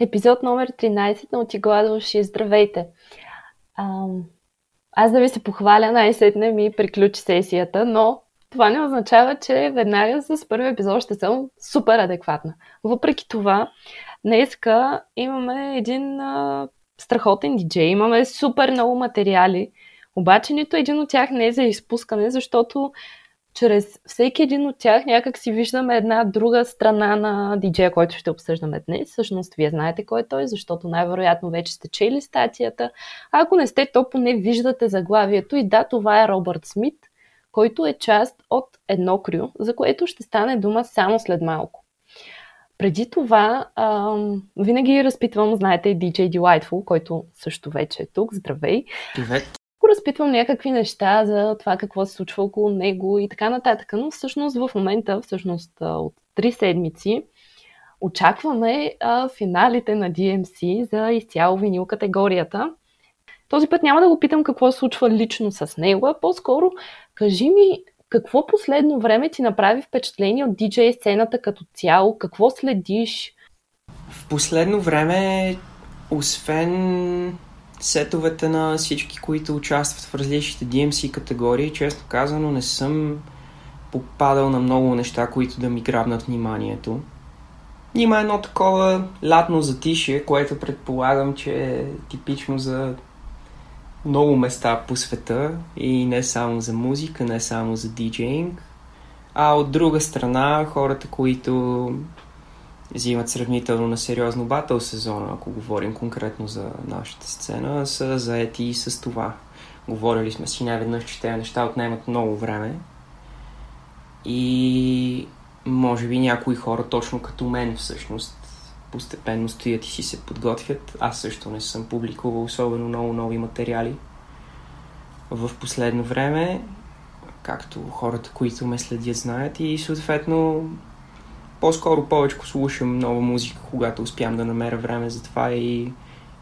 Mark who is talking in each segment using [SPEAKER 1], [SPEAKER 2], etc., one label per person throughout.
[SPEAKER 1] епизод номер 13 на Отигла души. Здравейте! А, аз да ви се похваля, най-сетне ми приключи сесията, но това не означава, че веднага с първи епизод ще съм супер адекватна. Въпреки това, днеска имаме един а, страхотен диджей, имаме супер много материали, обаче нито един от тях не е за изпускане, защото чрез всеки един от тях някак си виждаме една друга страна на диджея, който ще обсъждаме днес. Всъщност, вие знаете кой е той, защото най-вероятно вече сте чели статията. А ако не сте, то поне виждате заглавието. И да, това е Робърт Смит, който е част от едно крю, за което ще стане дума само след малко. Преди това, ам, винаги разпитвам, знаете, DJ Delightful, който също вече е тук. Здравей!
[SPEAKER 2] Привет!
[SPEAKER 1] Разпитвам някакви неща за това какво се случва около него и така нататък. Но всъщност в момента, всъщност от три седмици, очакваме а, финалите на DMC за изцяло винил категорията. Този път няма да го питам какво се случва лично с него, а по-скоро кажи ми какво последно време ти направи впечатление от DJ сцената като цяло, какво следиш?
[SPEAKER 2] В последно време, освен сетовете на всички, които участват в различните DMC категории. Често казано, не съм попадал на много неща, които да ми грабнат вниманието. Има едно такова лятно затишие, което предполагам, че е типично за много места по света и не само за музика, не само за диджейнг. А от друга страна, хората, които взимат сравнително на сериозно батъл сезона, ако говорим конкретно за нашата сцена, са заети и с това. Говорили сме си неведнъж, че тези неща отнемат много време. И може би някои хора, точно като мен всъщност, постепенно стоят и си се подготвят. Аз също не съм публикувал особено много нови материали в последно време, както хората, които ме следят, знаят и съответно по-скоро повече слушам нова музика, когато успям да намеря време за това и,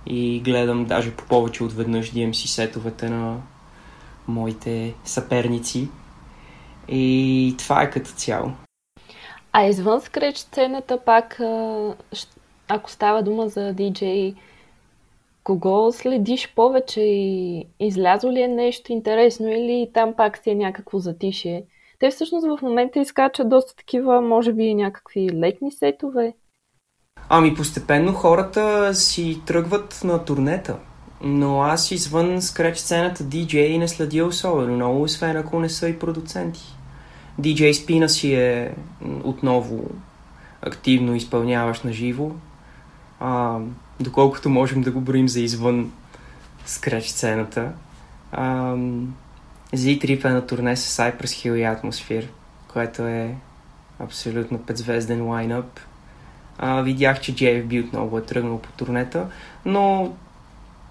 [SPEAKER 2] и гледам даже по повече от веднъж DMC сетовете на моите съперници. И това е като цяло.
[SPEAKER 1] А извън скреч сцената пак, ако става дума за диджей, кого следиш повече и излязло ли е нещо интересно или там пак си е някакво затишие? Те всъщност в момента изкачат доста такива, може би, някакви летни сетове.
[SPEAKER 2] Ами постепенно хората си тръгват на турнета. Но аз извън скреч сцената DJ не следя особено много, освен ако не са и продуценти. DJ Спина си е отново активно изпълняваш на живо. А, доколкото можем да го броим за извън скреч сцената. А, Z-Trip е на турне с Cypress Hill и Atmosphere, което е абсолютно петзвезден лайнъп. А, видях, че JFB отново е тръгнал по турнета, но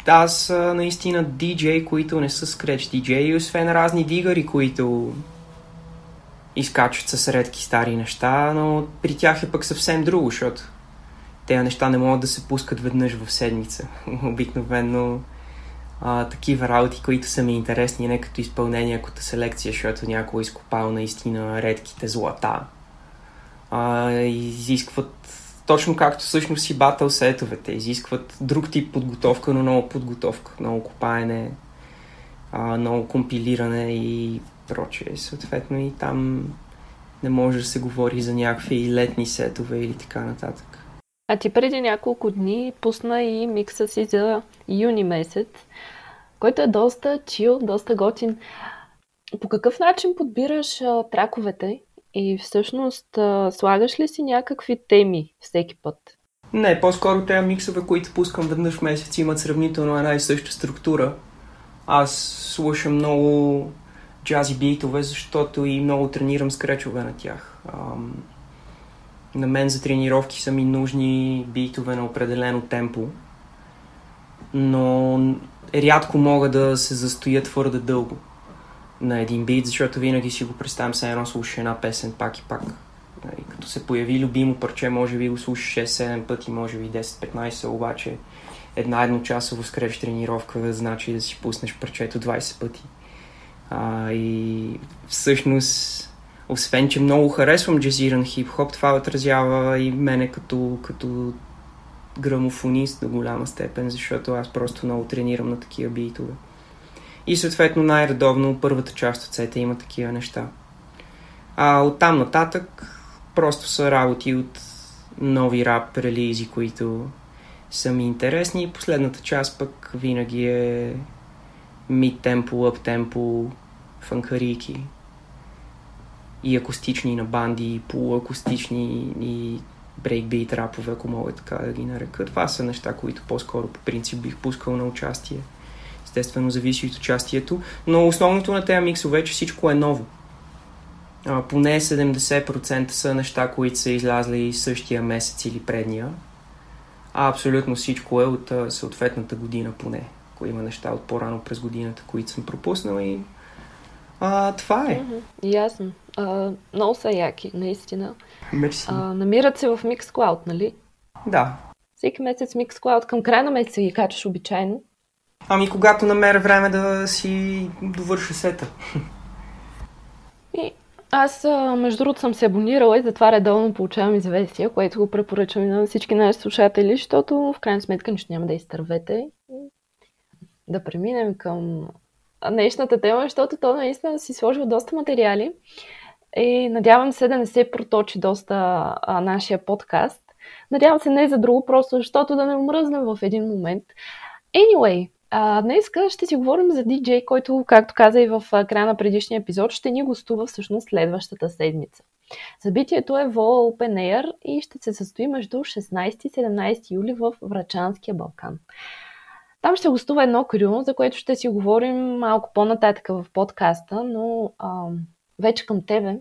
[SPEAKER 2] аз наистина DJ, които не са скреч DJ, освен разни дигари, които изкачват с редки стари неща, но при тях е пък съвсем друго, защото тези неща не могат да се пускат веднъж в седмица. Обикновено а, такива работи, които са ми интересни, не като изпълнение, като селекция, защото някой изкопал наистина редките злата. А, изискват точно както всъщност си батъл сетовете, изискват друг тип подготовка, но много подготовка, много копаене, много компилиране и прочее. Съответно и там не може да се говори за някакви летни сетове или така нататък.
[SPEAKER 1] А ти преди няколко дни пусна и микса си за юни месец, който е доста чил, доста готин. По какъв начин подбираш а, траковете и всъщност а, слагаш ли си някакви теми всеки път?
[SPEAKER 2] Не, по-скоро тези миксове, които пускам веднъж в месец, имат сравнително една и съща структура. Аз слушам много джази битове, защото и много тренирам скречове на тях. Ам, на мен за тренировки са ми нужни битове на определено темпо, но рядко мога да се застоя твърде дълго на един бит, защото винаги си го представям се едно слуша една песен пак и пак. Нали, като се появи любимо парче, може би го слушаш 6-7 пъти, може би 10-15, обаче една едночасова скреч тренировка значи да си пуснеш парчето 20 пъти. А, и всъщност освен, че много харесвам джазиран хип-хоп, това отразява и мене като, като грамофонист до голяма степен, защото аз просто много тренирам на такива битове. И съответно най-редовно първата част от сета има такива неща. А оттам нататък просто са работи от нови рап релизи, които са ми интересни и последната част пък винаги е мид темпо, ап темпо, фанкарики и акустични на банди, полуакустични и брейкбит рапове, ако мога така да ги нарека. Това са неща, които по-скоро по принцип бих пускал на участие. Естествено, зависи от участието, но основното на тези миксове е, че всичко е ново. А, поне 70% са неща, които са излязли същия месец или предния, а абсолютно всичко е от съответната година поне. Ако има неща от по-рано през годината, които съм пропуснал и а, това е.
[SPEAKER 1] Mm-hmm. Ясно. А, много са яки, наистина.
[SPEAKER 2] Мерси.
[SPEAKER 1] А, намират се в Mixcloud, нали?
[SPEAKER 2] Да.
[SPEAKER 1] Всеки месец Mixcloud към края на месеца ги качаш обичайно.
[SPEAKER 2] Ами когато намеря време да си довърша сета.
[SPEAKER 1] И аз, между другото, съм се абонирала и затова редовно получавам известия, което го препоръчвам и на всички наши слушатели, защото в крайна сметка нищо няма да изтървете. Да преминем към днешната тема, защото то наистина си сложил доста материали и надявам се да не се проточи доста а, нашия подкаст. Надявам се не за друго, просто защото да не умръзнем в един момент. Anyway, а, днес ще си говорим за DJ, който, както каза и в края на предишния епизод, ще ни гостува всъщност следващата седмица. Събитието е в Open Air и ще се състои между 16 и 17 юли в Врачанския Балкан. Там ще гостува едно крю, за което ще си говорим малко по-нататък в подкаста, но а, вече към тебе.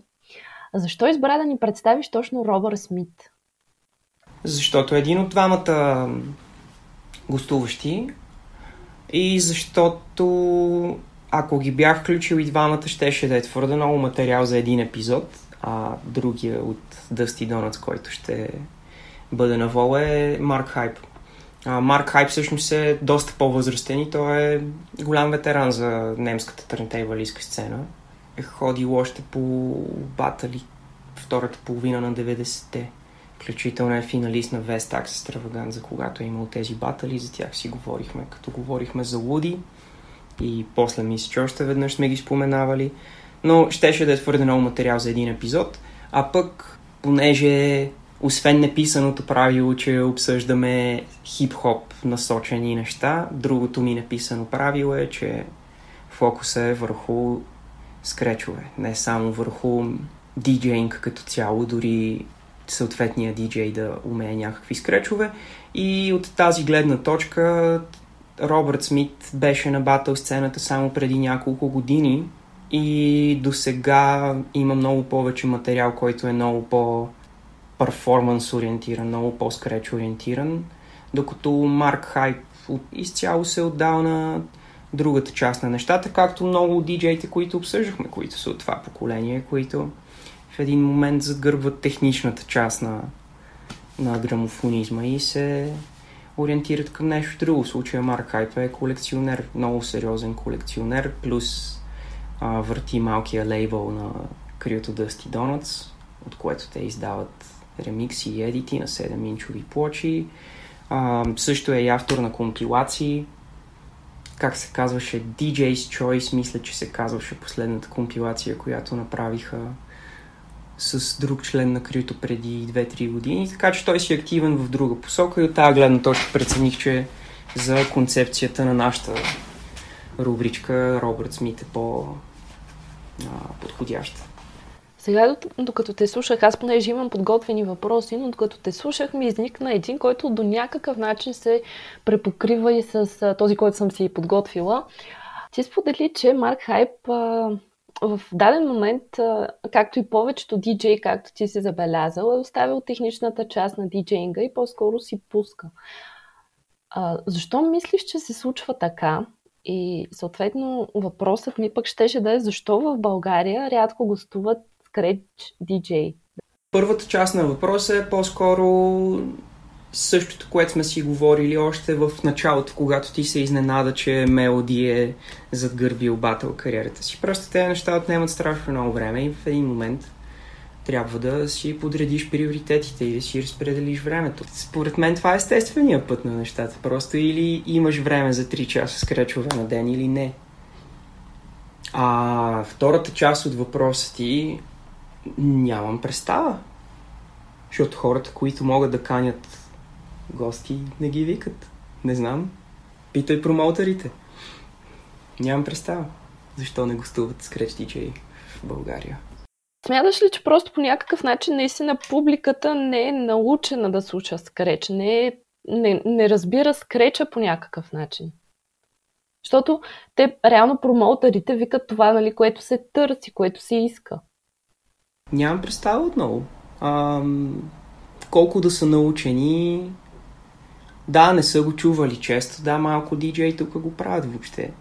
[SPEAKER 1] Защо избра да ни представиш точно Робър Смит?
[SPEAKER 2] Защото един от двамата гостуващи и защото ако ги бях включил и двамата, щеше да е твърде много материал за един епизод, а другия от Дъсти Donuts, който ще бъде на вола е Марк Хайп. Марк Хайп всъщност е доста по-възрастен и той е голям ветеран за немската търнтейвалийска сцена. Ходил още по батали втората половина на 90-те. Включително е финалист на Vestax за когато е имал тези батали, за тях си говорихме, като говорихме за Луди и после мисля, че още веднъж сме ги споменавали. Но щеше да е твърде много материал за един епизод, а пък, понеже освен неписаното правило, че обсъждаме хип-хоп насочени неща, другото ми написано правило е, че фокуса е върху скречове, не само върху диджейнг като цяло, дори съответния диджей да умее някакви скречове. И от тази гледна точка Робърт Смит беше на батъл сцената само преди няколко години и до сега има много повече материал, който е много по перформанс ориентиран, много по-скреч ориентиран, докато Марк Хайп изцяло се отдал на другата част на нещата, както много от диджеите, които обсъждахме, които са от това поколение, които в един момент загърбват техничната част на, на грамофонизма и се ориентират към нещо друго. В случая Марк Хайп е колекционер, много сериозен колекционер, плюс а, върти малкия лейбъл на Криото Dusty Donuts, от което те издават ремикси и едити на 7-инчови плочи. А, също е и автор на компилации. Как се казваше? DJ's Choice, мисля, че се казваше последната компилация, която направиха с друг член на Крито преди 2-3 години, така че той си е активен в друга посока и от тази гледна точка прецених, че за концепцията на нашата рубричка Робърт Смит е по-подходяща.
[SPEAKER 1] Сега, докато те слушах, аз понеже имам подготвени въпроси, но докато те слушах, ми изникна един, който до някакъв начин се препокрива и с този, който съм си подготвила. Ти сподели, че Марк Хайп а, в даден момент, а, както и повечето диджей, както ти си забелязал, е оставил техничната част на диджейнга и по-скоро си пуска. А, защо мислиш, че се случва така? И съответно въпросът ми пък щеше да е защо в България рядко гостуват Scratch DJ?
[SPEAKER 2] Първата част на въпроса е по-скоро същото, което сме си говорили още в началото, когато ти се изненада, че Мелоди е задгърбил батъл кариерата си. Просто тези неща отнемат страшно много време и в един момент трябва да си подредиш приоритетите и да си разпределиш времето. Според мен това е естествения път на нещата. Просто или имаш време за 3 часа скречове на ден или не. А втората част от въпроса ти нямам представа. Защото хората, които могат да канят гости, не ги викат. Не знам. Питай промоутерите. Нямам представа. Защо не гостуват скреч диджеи в България?
[SPEAKER 1] Смяташ ли, че просто по някакъв начин наистина публиката не е научена да слуша скреч, не, е, не, не разбира скреча по някакъв начин? Защото те реално промоутерите викат това, нали, което се търси, което се иска.
[SPEAKER 2] Нямам представа отново. А, колко да са научени, да, не са го чували често, да, малко диджей тук го правят въобще.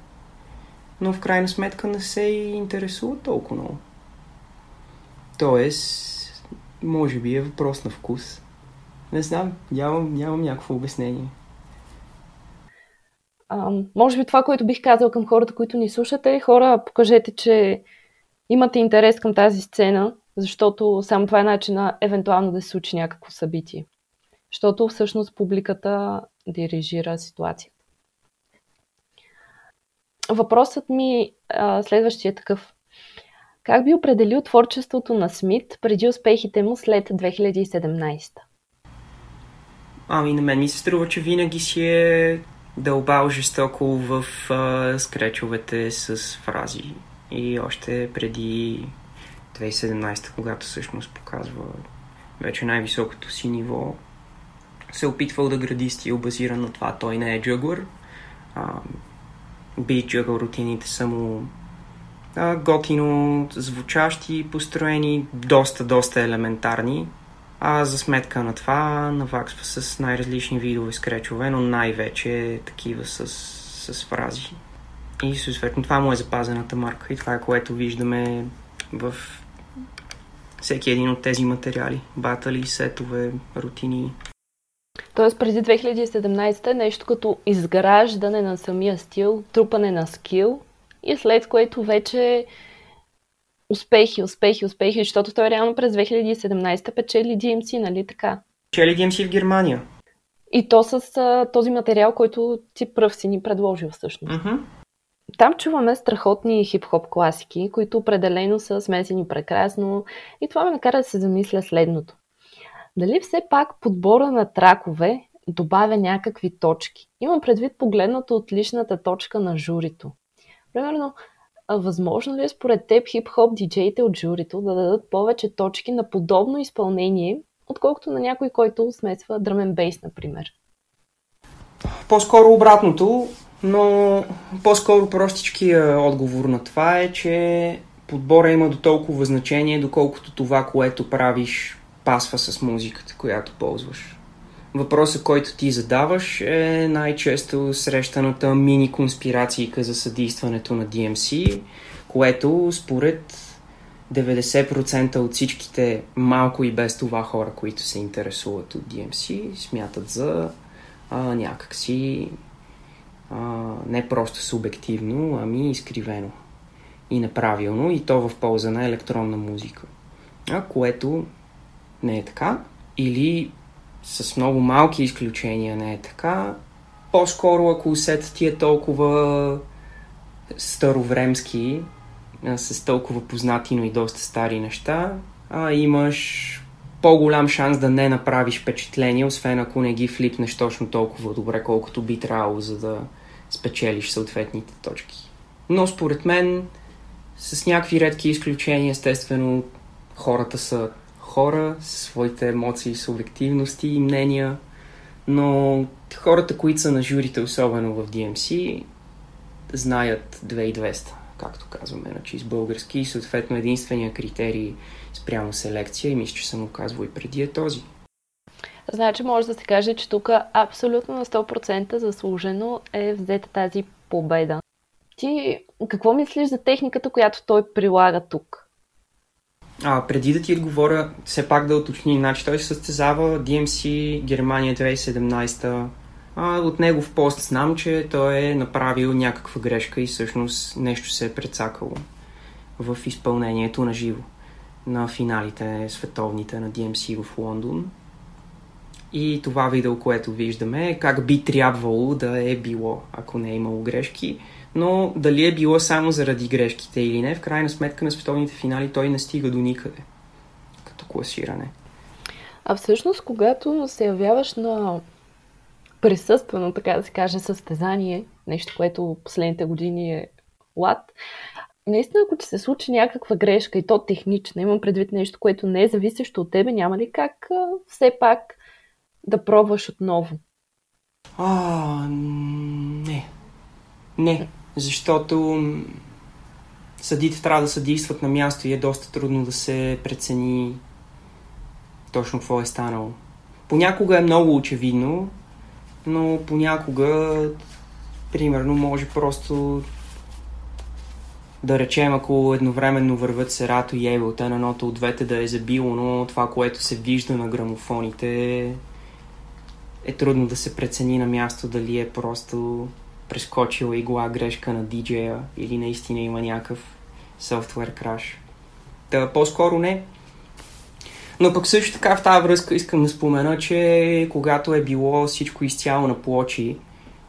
[SPEAKER 2] Но в крайна сметка не се интересуват толкова много. Тоест, може би е въпрос на вкус. Не знам, нямам, нямам някакво обяснение.
[SPEAKER 1] А, може би това, което бих казал към хората, които ни слушате, хора, покажете, че имате интерес към тази сцена, защото само това е начина евентуално да се случи някакво събитие. Защото всъщност публиката дирижира ситуацията. Въпросът ми а, следващия е такъв. Как би определил творчеството на Смит преди успехите му след 2017?
[SPEAKER 2] Ами на мен ми се струва, че винаги си е дълбал жестоко в а, скречовете с фрази. И още преди 2017, когато всъщност показва вече най-високото си ниво, се опитвал да гради стил базиран на това. Той не е джъглър. Би джъгъл рутините са му а, готино звучащи, построени, доста, доста елементарни. А за сметка на това наваксва с най-различни видове скречове, но най-вече такива с, с фрази. И съответно това му е запазената марка и това е което виждаме в всеки един от тези материали. Батали, сетове, рутини.
[SPEAKER 1] Тоест преди 2017 е нещо като изграждане на самия стил, трупане на скил и след което вече успехи, успехи, успехи, защото той реално през 2017 печели DMC, нали така?
[SPEAKER 2] Печели DMC в Германия.
[SPEAKER 1] И то с а, този материал, който ти пръв си ни предложил всъщност.
[SPEAKER 2] Mm-hmm.
[SPEAKER 1] Там чуваме страхотни хип-хоп класики, които определено са смесени прекрасно и това ме накара да се замисля следното. Дали все пак подбора на тракове добавя някакви точки? Имам предвид погледнато от личната точка на журито. Примерно, възможно ли е според теб хип-хоп диджеите от журито да дадат повече точки на подобно изпълнение, отколкото на някой, който смесва дръмен бейс, например?
[SPEAKER 2] По-скоро обратното, но по-скоро простичкия отговор на това е, че подбора има до толкова значение, доколкото това, което правиш, пасва с музиката, която ползваш. Въпросът, който ти задаваш е най-често срещаната мини конспирацийка за съдействането на DMC, което според 90% от всичките малко и без това хора, които се интересуват от DMC, смятат за а, някакси а, не просто субективно, ами изкривено и неправилно, и то в полза на електронна музика. А което не е така, или с много малки изключения не е така. По-скоро, ако усетът ти е толкова старовремски, с толкова познати, но и доста стари неща, а имаш по-голям шанс да не направиш впечатление, освен ако не ги флипнеш точно толкова добре, колкото би трябвало, за да спечелиш съответните точки. Но според мен, с някакви редки изключения, естествено, хората са хора, с своите емоции, субективности и мнения, но хората, които са на журите, особено в DMC, знаят 2200, както казваме, значи с български и съответно единствения критерий спрямо селекция и мисля, че съм го казвал и преди е този.
[SPEAKER 1] Значи може да се каже, че тук абсолютно на 100% заслужено е взета тази победа. Ти какво мислиш за техниката, която той прилага тук?
[SPEAKER 2] А, преди да ти отговоря, все пак да уточни, значи той се състезава DMC Германия 2017 а, от в пост знам, че той е направил някаква грешка и всъщност нещо се е прецакало в изпълнението на живо. на финалите световните на DMC в Лондон. И това видео, което виждаме, е как би трябвало да е било, ако не е имало грешки. Но дали е било само заради грешките или не, в крайна сметка на световните финали той не стига до никъде като класиране.
[SPEAKER 1] А всъщност, когато се явяваш на присъствено, така да се каже, състезание, нещо, което последните години е лад, наистина, ако ти се случи някаква грешка и то технична, имам предвид нещо, което не е зависещо от тебе, няма ли как все пак да пробваш отново?
[SPEAKER 2] А, не. Не, защото съдите трябва да съдействат на място и е доста трудно да се прецени точно какво е станало. Понякога е много очевидно, но понякога, примерно, може просто да речем, ако едновременно върват Серато и Ебелтен, едното от двете да е забило, но това, което се вижда на грамофоните е трудно да се прецени на място дали е просто прескочила игла грешка на диджея или наистина има някакъв софтуер краш. Та по-скоро не. Но пък също така в тази връзка искам да спомена, че когато е било всичко изцяло на плочи,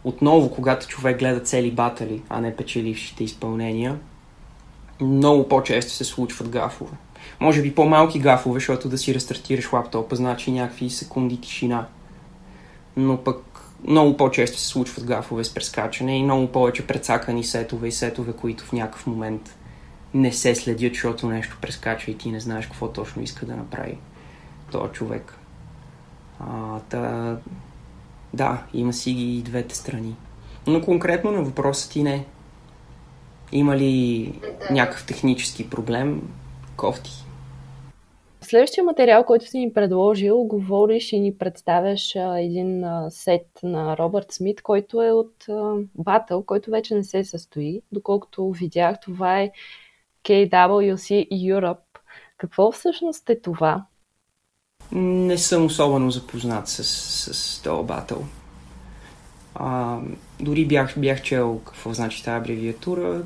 [SPEAKER 2] отново когато човек гледа цели батали, а не печелившите изпълнения, много по-често се случват гафове. Може би по-малки гафове, защото да си рестартираш лаптопа, значи някакви секунди тишина. Но пък много по-често се случват гафове с прескачане и много повече прецакани сетове и сетове, които в някакъв момент не се следят, защото нещо прескача и ти не знаеш какво точно иска да направи този човек. А, та, да, има си ги и двете страни. Но конкретно на въпроса ти не. Има ли някакъв технически проблем? Кофти.
[SPEAKER 1] Следващия материал, който си ни предложил, говориш и ни представяш а, един а, сет на Робърт Смит, който е от Батъл, който вече не се състои. Доколкото видях, това е KWC Europe. Какво всъщност е това?
[SPEAKER 2] Не съм особено запознат с, с този батъл. А, дори бях, бях чел какво значи тази абревиатура.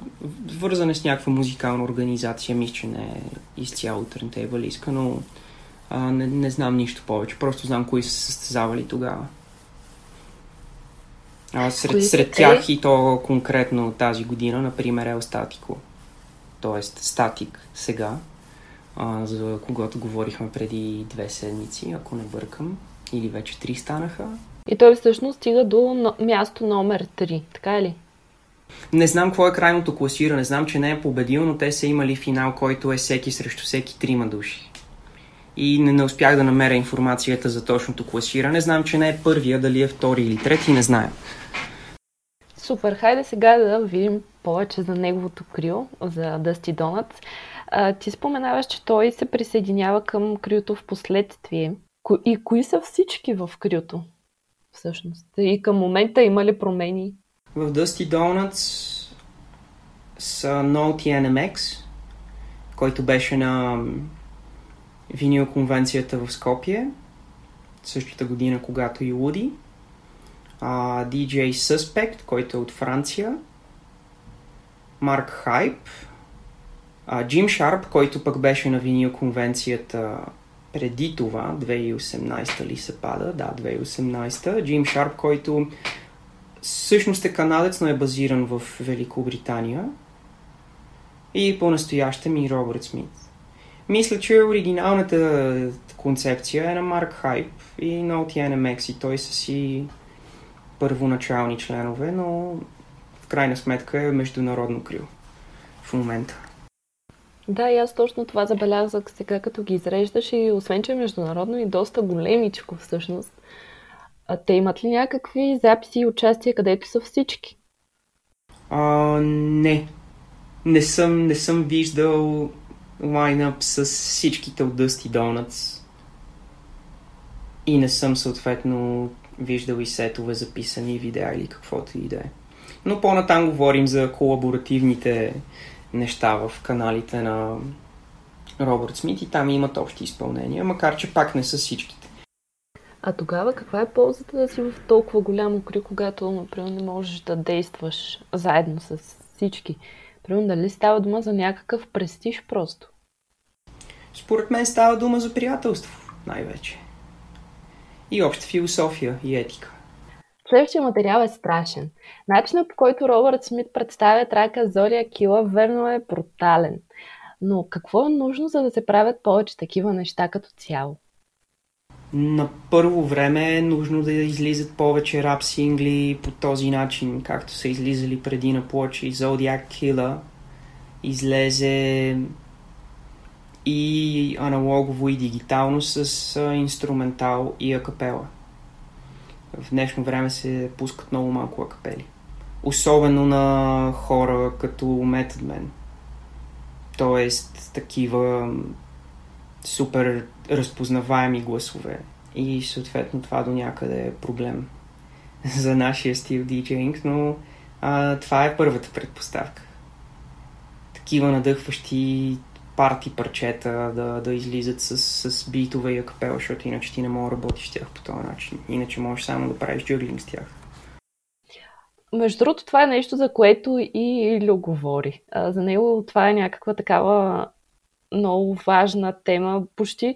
[SPEAKER 2] Вързане с някаква музикална организация, мисля, че не е изцяло търнтейбалистка, но а, не, не знам нищо повече. Просто знам кои са състезавали тогава. А, сред, сред тях и то конкретно тази година, например, е Статико. Тоест Статик сега, а, за когато говорихме преди две седмици, ако не бъркам. Или вече три станаха.
[SPEAKER 1] И той всъщност стига до място номер 3, така е ли?
[SPEAKER 2] Не знам какво е крайното класиране. Знам, че не е победил, но те са имали финал, който е всеки срещу всеки трима души. И не, не успях да намеря информацията за точното класиране. Знам, че не е първия, дали е втори или трети, не знае.
[SPEAKER 1] Супер, хайде сега да видим повече за неговото крио, за Дъсти Донат. ти споменаваш, че той се присъединява към криото в последствие. И кои са всички в крюто? Всъщност. И към момента има ли промени?
[SPEAKER 2] В Dusty Donuts са Note NMX, който беше на винил конвенцията в Скопие, същата година, когато и Луди. Uh, DJ Suspect, който е от Франция. Марк Хайп. Джим Шарп, който пък беше на винил конвенцията преди това, 2018 ли се пада, да, 2018, Джим Шарп, който всъщност е канадец, но е базиран в Великобритания и по-настоящем и Робърт Смит. Мисля, че оригиналната концепция е на Марк Хайп и на OTNMX и той са си първоначални членове, но в крайна сметка е международно крил в момента.
[SPEAKER 1] Да, и аз точно това забелязах сега, като ги изреждаш и освен, че е международно и доста големичко всъщност. А те имат ли някакви записи и участия, където са всички?
[SPEAKER 2] А, не. Не съм, не съм виждал лайнъп с всичките от Dusty Donuts. И не съм съответно виждал и сетове записани видеа или каквото и да е. Но по-натам говорим за колаборативните неща в каналите на Робърт Смит и там имат общи изпълнения, макар че пак не са всичките.
[SPEAKER 1] А тогава каква е ползата да си в толкова голямо кри, когато, например, не можеш да действаш заедно с всички? Примерно, дали става дума за някакъв престиж просто?
[SPEAKER 2] Според мен става дума за приятелство, най-вече. И обща философия и етика.
[SPEAKER 1] Следващия материал е страшен. Начинът по който Робърт Смит представя трака Зория Кила верно е брутален. Но какво е нужно, за да се правят повече такива неща като цяло?
[SPEAKER 2] На първо време е нужно да излизат повече рап сингли по този начин, както са излизали преди на плочи. Zodiac Killer излезе и аналогово и дигитално с инструментал и акапела. В днешно време се пускат много малко акапели. Особено на хора като Method Man. Тоест такива супер разпознаваеми гласове. И съответно това до някъде е проблем за нашия стил диджейнг, но а, това е първата предпоставка. Такива надъхващи парти парчета да, да излизат с, с битове и акапел, защото иначе ти не мога да работиш с тях по този начин. Иначе можеш само да правиш джуглинг с тях.
[SPEAKER 1] Между другото, това е нещо, за което и Илю говори. За него това е някаква такава много важна тема. Почти,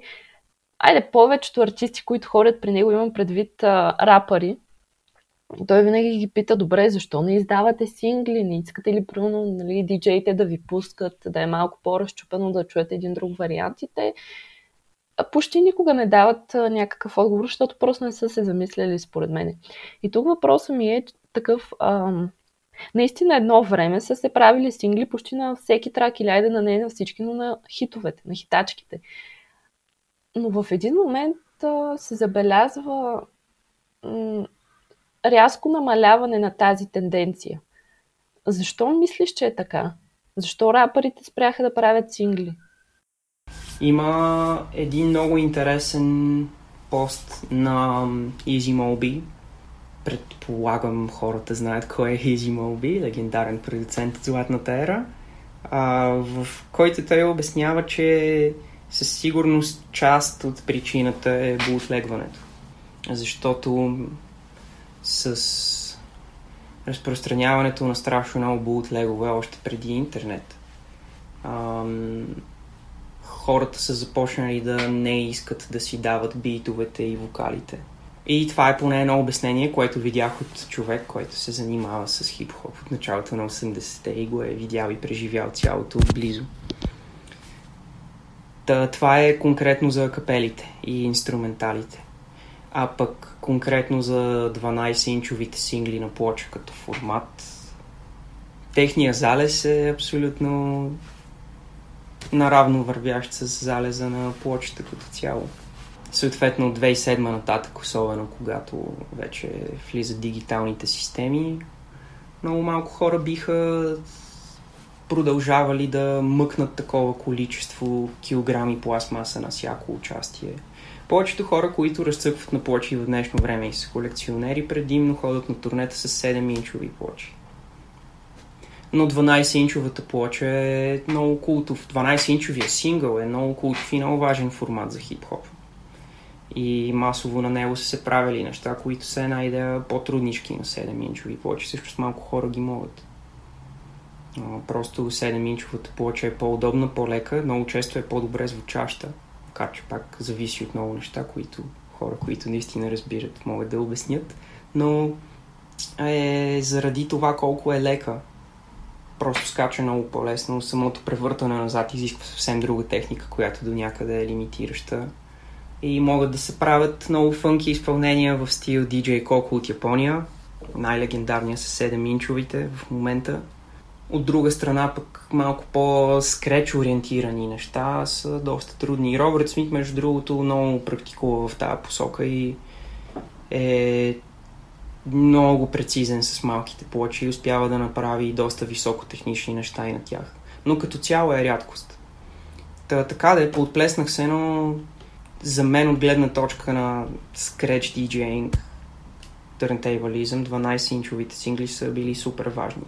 [SPEAKER 1] айде, повечето артисти, които ходят при него, имам предвид а, рапъри, той винаги ги пита, добре, защо не издавате сингли, не искате ли, примерно, нали, диджеите да ви пускат, да е малко по-разчупено, да чуете един друг вариант и те почти никога не дават някакъв отговор, защото просто не са се замисляли според мен. И тук въпросът ми е такъв, ам, наистина едно време са се правили сингли почти на всеки трак или айде на не на всички, но на хитовете, на хитачките. Но в един момент а, се забелязва рязко намаляване на тази тенденция. Защо мислиш, че е така? Защо рапърите спряха да правят сингли?
[SPEAKER 2] Има един много интересен пост на Easy Moby. Предполагам хората знаят кой е Easy Moby, легендарен продуцент от Златната ера, в който той обяснява, че със сигурност част от причината е бутлегването. Защото с разпространяването на страшно много бутлегове още преди интернет. Ам, хората са започнали да не искат да си дават битовете и вокалите. И това е поне едно обяснение, което видях от човек, който се занимава с хип-хоп от началото на 80-те и го е видял и преживял цялото близо. Та, това е конкретно за капелите и инструменталите. А пък конкретно за 12-инчовите сингли на плоча като формат, техния залез е абсолютно наравно вървящ с залеза на плочата като цяло. Съответно от 2007 нататък, особено когато вече влизат дигиталните системи, много малко хора биха продължавали да мъкнат такова количество килограми пластмаса на всяко участие повечето хора, които разцъкват на плочи в днешно време и са колекционери, предимно ходят на турнета с 7-инчови плочи. Но 12-инчовата плоча е много култов. 12-инчовия сингъл е много култов и много важен формат за хип-хоп. И масово на него са се правили неща, които са една идея по-труднички на 7-инчови плочи. Също с малко хора ги могат. Просто 7-инчовата плоча е по-удобна, по-лека, много често е по-добре звучаща Макар, че пак зависи от много неща, които хора, които наистина разбират, могат да обяснят. Но е заради това колко е лека. Просто скача много по-лесно. Самото превъртане назад изисква съвсем друга техника, която до някъде е лимитираща. И могат да се правят много фънки изпълнения в стил DJ Coco от Япония. Най-легендарния са 7-инчовите в момента. От друга страна пък малко по-скреч ориентирани неща са доста трудни. Робърт Смит, между другото, много практикува в тази посока и е много прецизен с малките плочи и успява да направи доста високотехнични неща и на тях. Но като цяло е рядкост. Та, така да е, поотплеснах се, но за мен от гледна точка на скреч диджейнг, търнтейбализъм, 12-инчовите сингли са били супер важни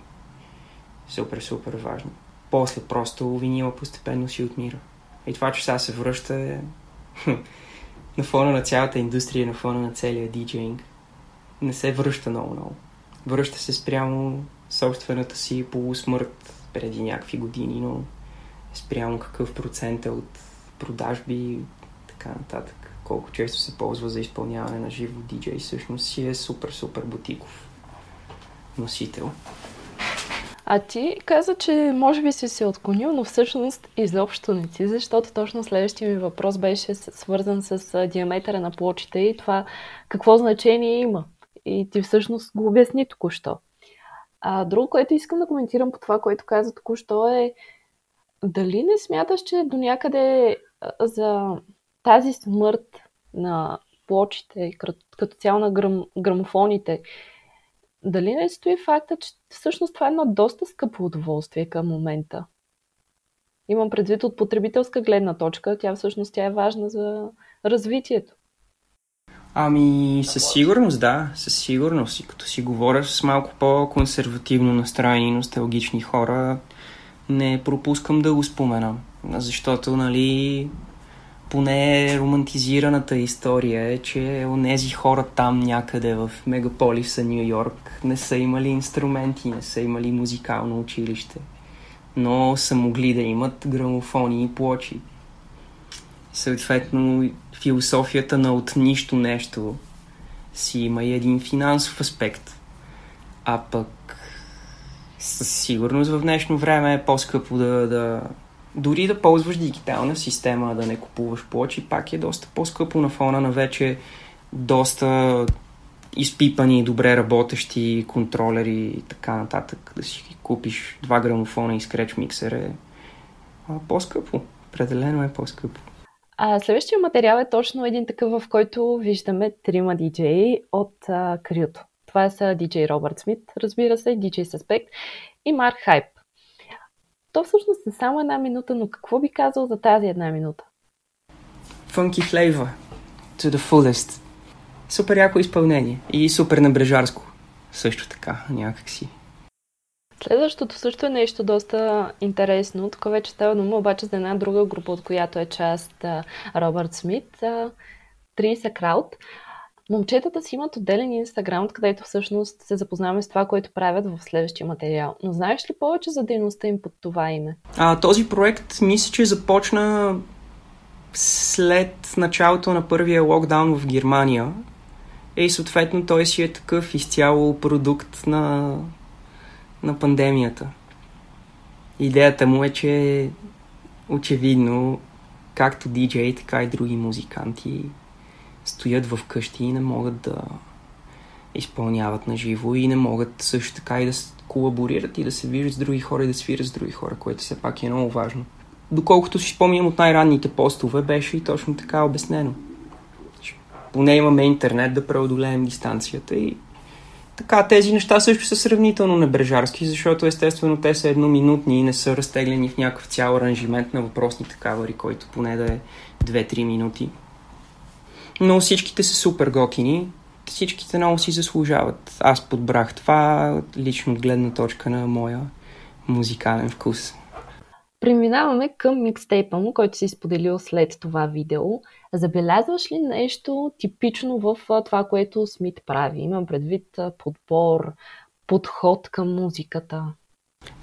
[SPEAKER 2] супер, супер важно. После просто винила постепенно си отмира. И това, че сега се връща е на фона на цялата индустрия, на фона на целия диджейнг. Не се връща много-много. Връща се спрямо собствената си полусмърт преди някакви години, но спрямо какъв процент е от продажби, така нататък. Колко често се ползва за изпълняване на живо диджей, всъщност си е супер, супер бутиков носител.
[SPEAKER 1] А ти каза, че може би си се отклонил, но всъщност изобщо не си, защото точно следващия ми въпрос беше свързан с диаметъра на плочите и това какво значение има. И ти всъщност го обясни току-що. А друго, което искам да коментирам по това, което каза току-що е дали не смяташ, че до някъде за тази смърт на плочите, като цяло на грам, грамофоните, дали не стои факта, че всъщност това е едно доста скъпо удоволствие към момента? Имам предвид от потребителска гледна точка, тя всъщност тя е важна за развитието.
[SPEAKER 2] Ами, със сигурност, да, със сигурност. И като си говоря с малко по-консервативно настроени носталгични хора, не пропускам да го споменам. Защото, нали, поне романтизираната история е, че онези хора там някъде в мегаполиса Нью Йорк не са имали инструменти, не са имали музикално училище, но са могли да имат грамофони и плочи. Съответно, философията на от нищо нещо си има и един финансов аспект. А пък със сигурност в днешно време е по-скъпо да, да дори да ползваш дигитална система, да не купуваш плочи, пак е доста по-скъпо на фона на вече доста изпипани, добре работещи контролери и така нататък. Да си купиш два грамофона и скреч миксер е по-скъпо. Определено е по-скъпо.
[SPEAKER 1] А следващия материал е точно един такъв, в който виждаме трима диджеи от а, Крюто. Това са диджей Робърт Смит, разбира се, диджей Suspect и Марк Хайп. То всъщност е само една минута, но какво би казал за тази една минута?
[SPEAKER 2] Funky flavor to the fullest. Супер яко изпълнение и супер набрежарско. Също така, някакси.
[SPEAKER 1] Следващото също е нещо доста интересно. Тук вече става дума обаче за една друга група, от която е част Робърт Смит, Триса Крауд. Момчетата си имат отделен инстаграм, където всъщност се запознаваме с това, което правят в следващия материал. Но знаеш ли повече за дейността им под това име?
[SPEAKER 2] А, този проект мисля, че започна след началото на първия локдаун в Германия. И съответно той си е такъв изцяло продукт на, на пандемията. Идеята му е, че очевидно както диджей, така и други музиканти стоят в къщи и не могат да изпълняват на живо и не могат също така и да колаборират и да се виждат с други хора и да свирят с други хора, което все пак е много важно. Доколкото си спомням от най-ранните постове, беше и точно така обяснено. Поне имаме интернет да преодолеем дистанцията и така, тези неща също са сравнително небрежарски, защото естествено те са едноминутни и не са разтеглени в някакъв цял аранжимент на въпросните кавари, който поне да е 2-3 минути но всичките са супер готини. Всичките много си заслужават. Аз подбрах това лично от гледна точка на моя музикален вкус.
[SPEAKER 1] Преминаваме към микстейпа му, който си споделил след това видео. Забелязваш ли нещо типично в това, което Смит прави? Имам предвид подбор, подход към музиката.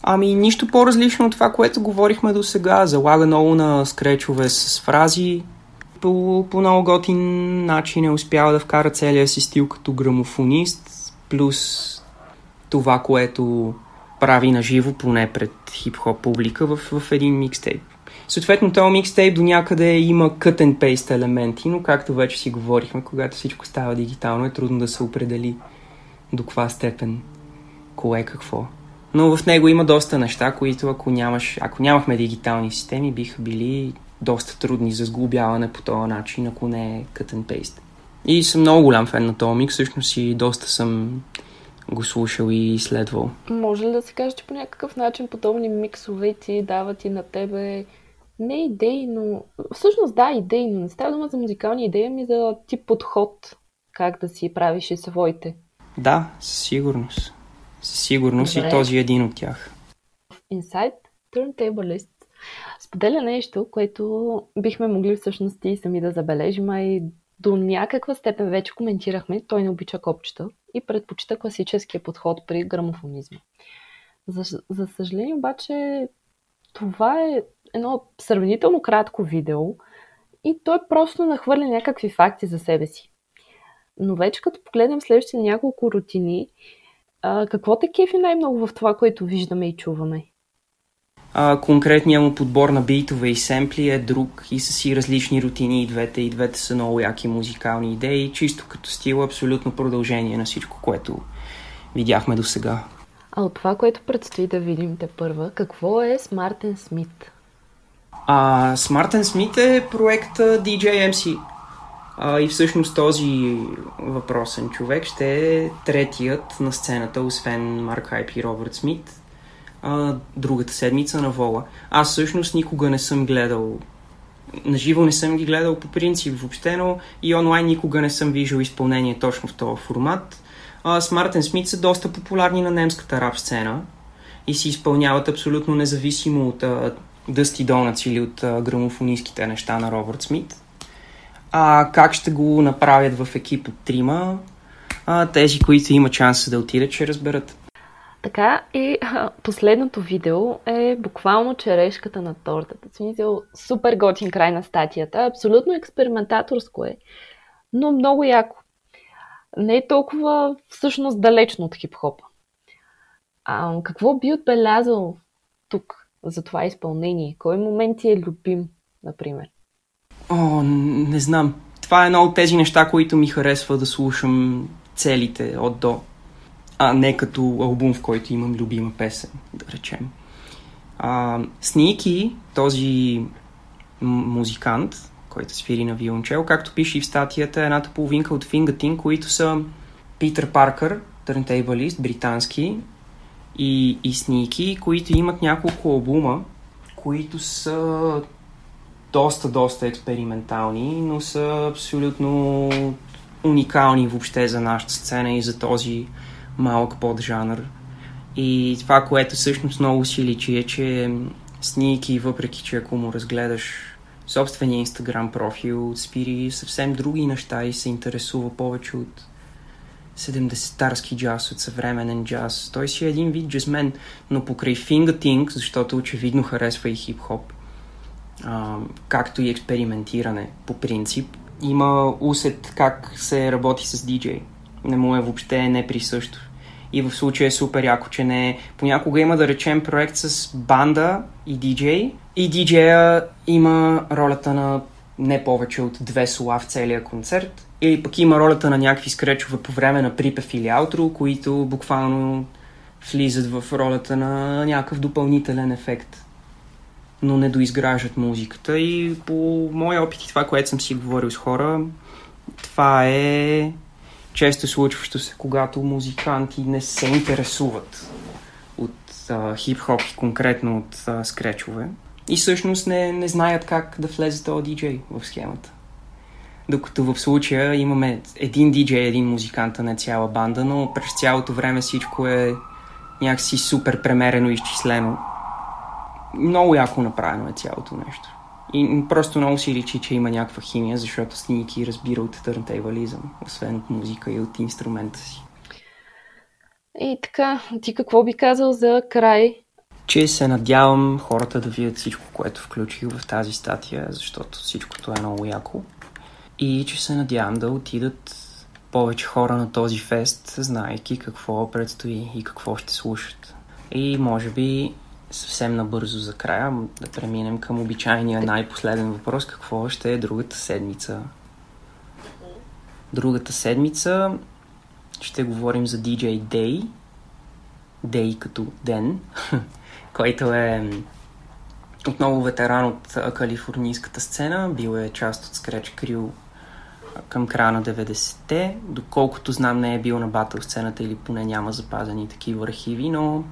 [SPEAKER 2] Ами, нищо по-различно от това, което говорихме до сега. Залага много на скречове с фрази, по, по много готин начин е успял да вкара целия си стил като грамофонист, плюс това, което прави на живо, поне пред хип-хоп публика в, в един микстейп. Съответно, този микстейп до някъде има cut and paste елементи, но както вече си говорихме, когато всичко става дигитално, е трудно да се определи до каква степен кое какво. Но в него има доста неща, които ако, нямаш, ако нямахме дигитални системи, биха били доста трудни за сглобяване по този начин, ако не е cut and paste. И съм много голям фен на този микс, всъщност и доста съм го слушал и изследвал.
[SPEAKER 1] Може ли да се каже, че по някакъв начин подобни миксове ти дават и на тебе не идеи, но всъщност да, идеи, но не става дума за музикални идеи, ами за тип подход, как да си правиш и своите.
[SPEAKER 2] Да, със сигурност. Със сигурност Добре. и този е един от тях.
[SPEAKER 1] Inside Turntablist споделя нещо, което бихме могли всъщност и сами да забележим, а и до някаква степен вече коментирахме, той не обича копчета и предпочита класическия подход при грамофонизма. За, за съжаление обаче това е едно сравнително кратко видео и той просто нахвърля някакви факти за себе си. Но вече като погледнем следващите няколко рутини, какво те кефи най-много в това, което виждаме и чуваме?
[SPEAKER 2] А, конкретният му подбор на битове и семпли е друг и са си различни рутини и двете. И двете са много яки музикални идеи, чисто като стил, абсолютно продължение на всичко, което видяхме до сега.
[SPEAKER 1] А от това, което предстои да видим те първа, какво е Смартен Смит?
[SPEAKER 2] А, Смартен Смит е проект DJMC. А, и всъщност този въпросен човек ще е третият на сцената, освен Марк Хайп и Робърт Смит, а, другата седмица на Вола. Аз всъщност никога не съм гледал наживо не съм ги гледал по принцип въобще, но и онлайн никога не съм виждал изпълнение точно в този формат. Смартен Смит са доста популярни на немската рап сцена и си изпълняват абсолютно независимо от Дъсти Donuts или от а, грамофонистските неща на Робърт Смит. А как ще го направят в екип от трима, а, тези, които има шанс да отидат, ще разберат.
[SPEAKER 1] Така и последното видео е буквално черешката на тортата. Смисъл, супер готин край на статията. Абсолютно експериментаторско е, но много яко. Не е толкова всъщност далечно от хип-хопа. А, какво би отбелязал тук за това изпълнение? Кой момент ти е любим, например?
[SPEAKER 2] О, не знам. Това е едно от тези неща, които ми харесва да слушам целите от до. А не като албум, в който имам любима песен, да речем. А, Сники, този музикант, който свири на виолончел, както пише и в статията, е едната половинка от Фингатин, които са Питър Паркър, търнтейбалист, британски, и, и Сники, които имат няколко албума, които са доста, доста експериментални, но са абсолютно уникални въобще за нашата сцена и за този малък поджанър. И това, което всъщност много си личи е, че Сники, въпреки че ако му разгледаш собствения инстаграм профил, спири съвсем други неща и се интересува повече от 70-тарски джаз, от съвременен джаз. Той си е един вид джазмен, но покрай фингатинг, защото очевидно харесва и хип-хоп, а, както и експериментиране по принцип, има усет как се работи с диджей. Не му е въобще неприсъщо. И в случая е супер яко, че не Понякога има да речем проект с банда и диджей. И диджея има ролята на не повече от две слова в целия концерт. Или пък има ролята на някакви скречове по време на припев или аутро, които буквално влизат в ролята на някакъв допълнителен ефект но не доизграждат музиката и по моя опит и това, което съм си говорил с хора, това е често случващо се, когато музиканти не се интересуват от а, хип-хоп и конкретно от а, скречове и всъщност не, не знаят как да влезе този диджей в схемата. Докато в случая имаме един диджей, един музикант, а не цяла банда, но през цялото време всичко е някакси супер премерено изчислено. Много яко направено е цялото нещо. И просто много си личи, че има някаква химия, защото Сники разбира от търнтейвализъм, освен от музика и от инструмента си.
[SPEAKER 1] И така, ти какво би казал за край?
[SPEAKER 2] Че се надявам хората да видят всичко, което включих в тази статия, защото всичкото е много яко. И че се надявам да отидат повече хора на този фест, знаейки какво предстои и какво ще слушат. И може би съвсем набързо за края да преминем към обичайния най-последен въпрос. Какво ще е другата седмица? Другата седмица ще говорим за DJ Day. Day като ден, който е отново ветеран от калифорнийската сцена. Бил е част от Scratch Crew към края на 90-те. Доколкото знам не е бил на батъл сцената или поне няма запазени такива архиви, но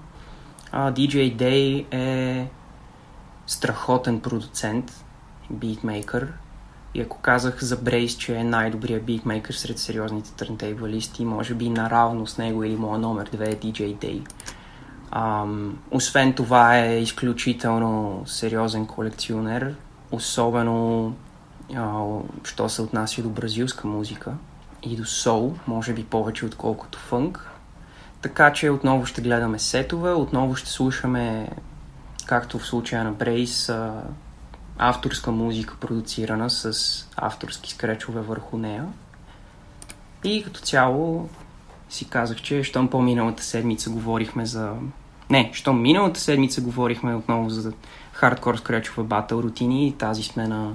[SPEAKER 2] а, DJ Day е страхотен продуцент, битмейкър. И ако казах за Брейс, че е най-добрият битмейкър сред сериозните търнтейбалисти, може би наравно с него или моя номер 2 е DJ Day. Ам, освен това е изключително сериозен колекционер, особено а, що се отнася до бразилска музика и до сол, може би повече отколкото фънк. Така че отново ще гледаме сетове, отново ще слушаме както в случая на Брейс, авторска музика, продуцирана с авторски скречове върху нея. И като цяло си казах, че щом по-миналата седмица говорихме за... Не, щом миналата седмица говорихме отново за хардкор скречове батъл рутини и тази сме на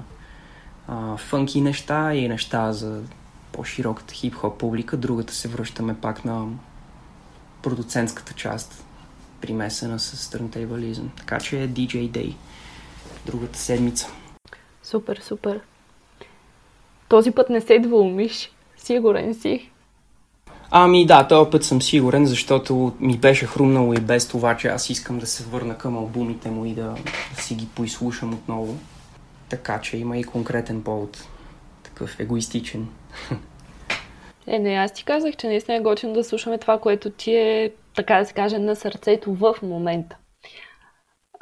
[SPEAKER 2] а, фънки неща и неща за по-широката хип-хоп публика. Другата се връщаме пак на продуцентската част, примесена с търнтейбализъм. Така че е DJ Day другата седмица.
[SPEAKER 1] Супер, супер. Този път не се двумиш. Сигурен си.
[SPEAKER 2] Ами да, този път съм сигурен, защото ми беше хрумнало и без това, че аз искам да се върна към албумите му и да, да си ги поизслушам отново. Така че има и конкретен повод. Такъв егоистичен.
[SPEAKER 1] Е, не, аз ти казах, че наистина е готино да слушаме това, което ти е, така да се каже, на сърцето в момента.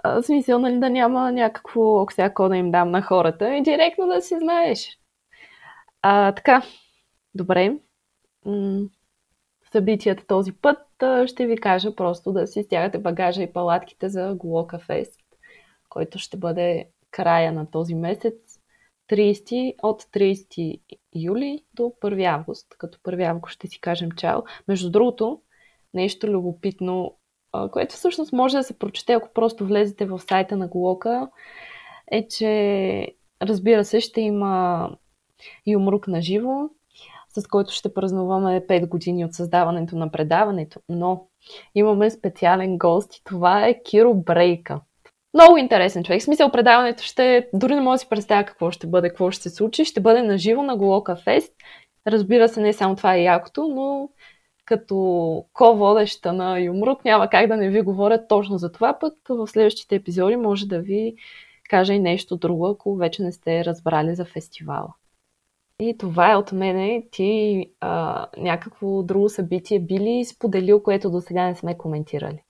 [SPEAKER 1] А, смисъл, нали, да няма някакво оксяко да им дам на хората и директно да си знаеш. А, така, добре. М- събитията този път ще ви кажа просто да си стягате багажа и палатките за Глока Фест, който ще бъде края на този месец, 30, от 30 юли до 1 август, като 1 август ще си кажем чао. Между другото, нещо любопитно, което всъщност може да се прочете, ако просто влезете в сайта на Глока, е, че разбира се, ще има юмрук на живо, с който ще празнуваме 5 години от създаването на предаването, но имаме специален гост и това е Киро Брейка. Много интересен човек. В смисъл, предаването ще... Дори не мога да си представя какво ще бъде, какво ще се случи. Ще бъде на живо на Голока Фест. Разбира се, не само това е якото, но като ко-водеща на Юмрук няма как да не ви говоря точно за това, пък в следващите епизоди може да ви кажа и нещо друго, ако вече не сте разбрали за фестивала. И това е от мене. Ти а, някакво друго събитие би ли споделил, което до сега не сме коментирали?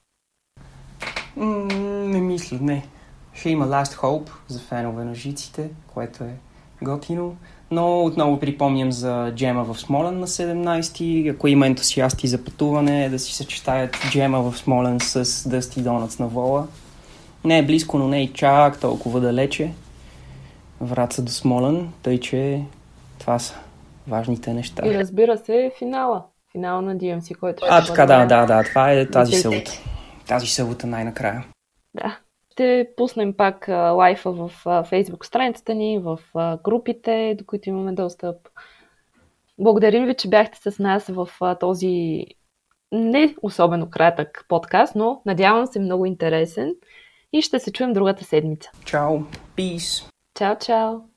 [SPEAKER 2] Не мисля, не. Ще има Last Hope за фенове на жиците, което е готино. Но отново припомням за джема в Смолен на 17-ти. Ако има ентусиасти за пътуване, да си съчетаят джема в Смолен с Дъсти Донатс на Вола. Не е близко, но не и чак толкова далече. Врат до Смолен, тъй че това са важните неща.
[SPEAKER 1] И разбира се, финала. Финала на DMC, който
[SPEAKER 2] ще А, така, да, да, да. Това е тази събота. Тази събота най-накрая.
[SPEAKER 1] Да. Ще пуснем пак лайфа в фейсбук страницата ни, в групите, до които имаме достъп. Благодарим ви, че бяхте с нас в този не особено кратък подкаст, но надявам се много интересен и ще се чуем другата седмица.
[SPEAKER 2] Чао! Peace!
[SPEAKER 1] Чао, чао!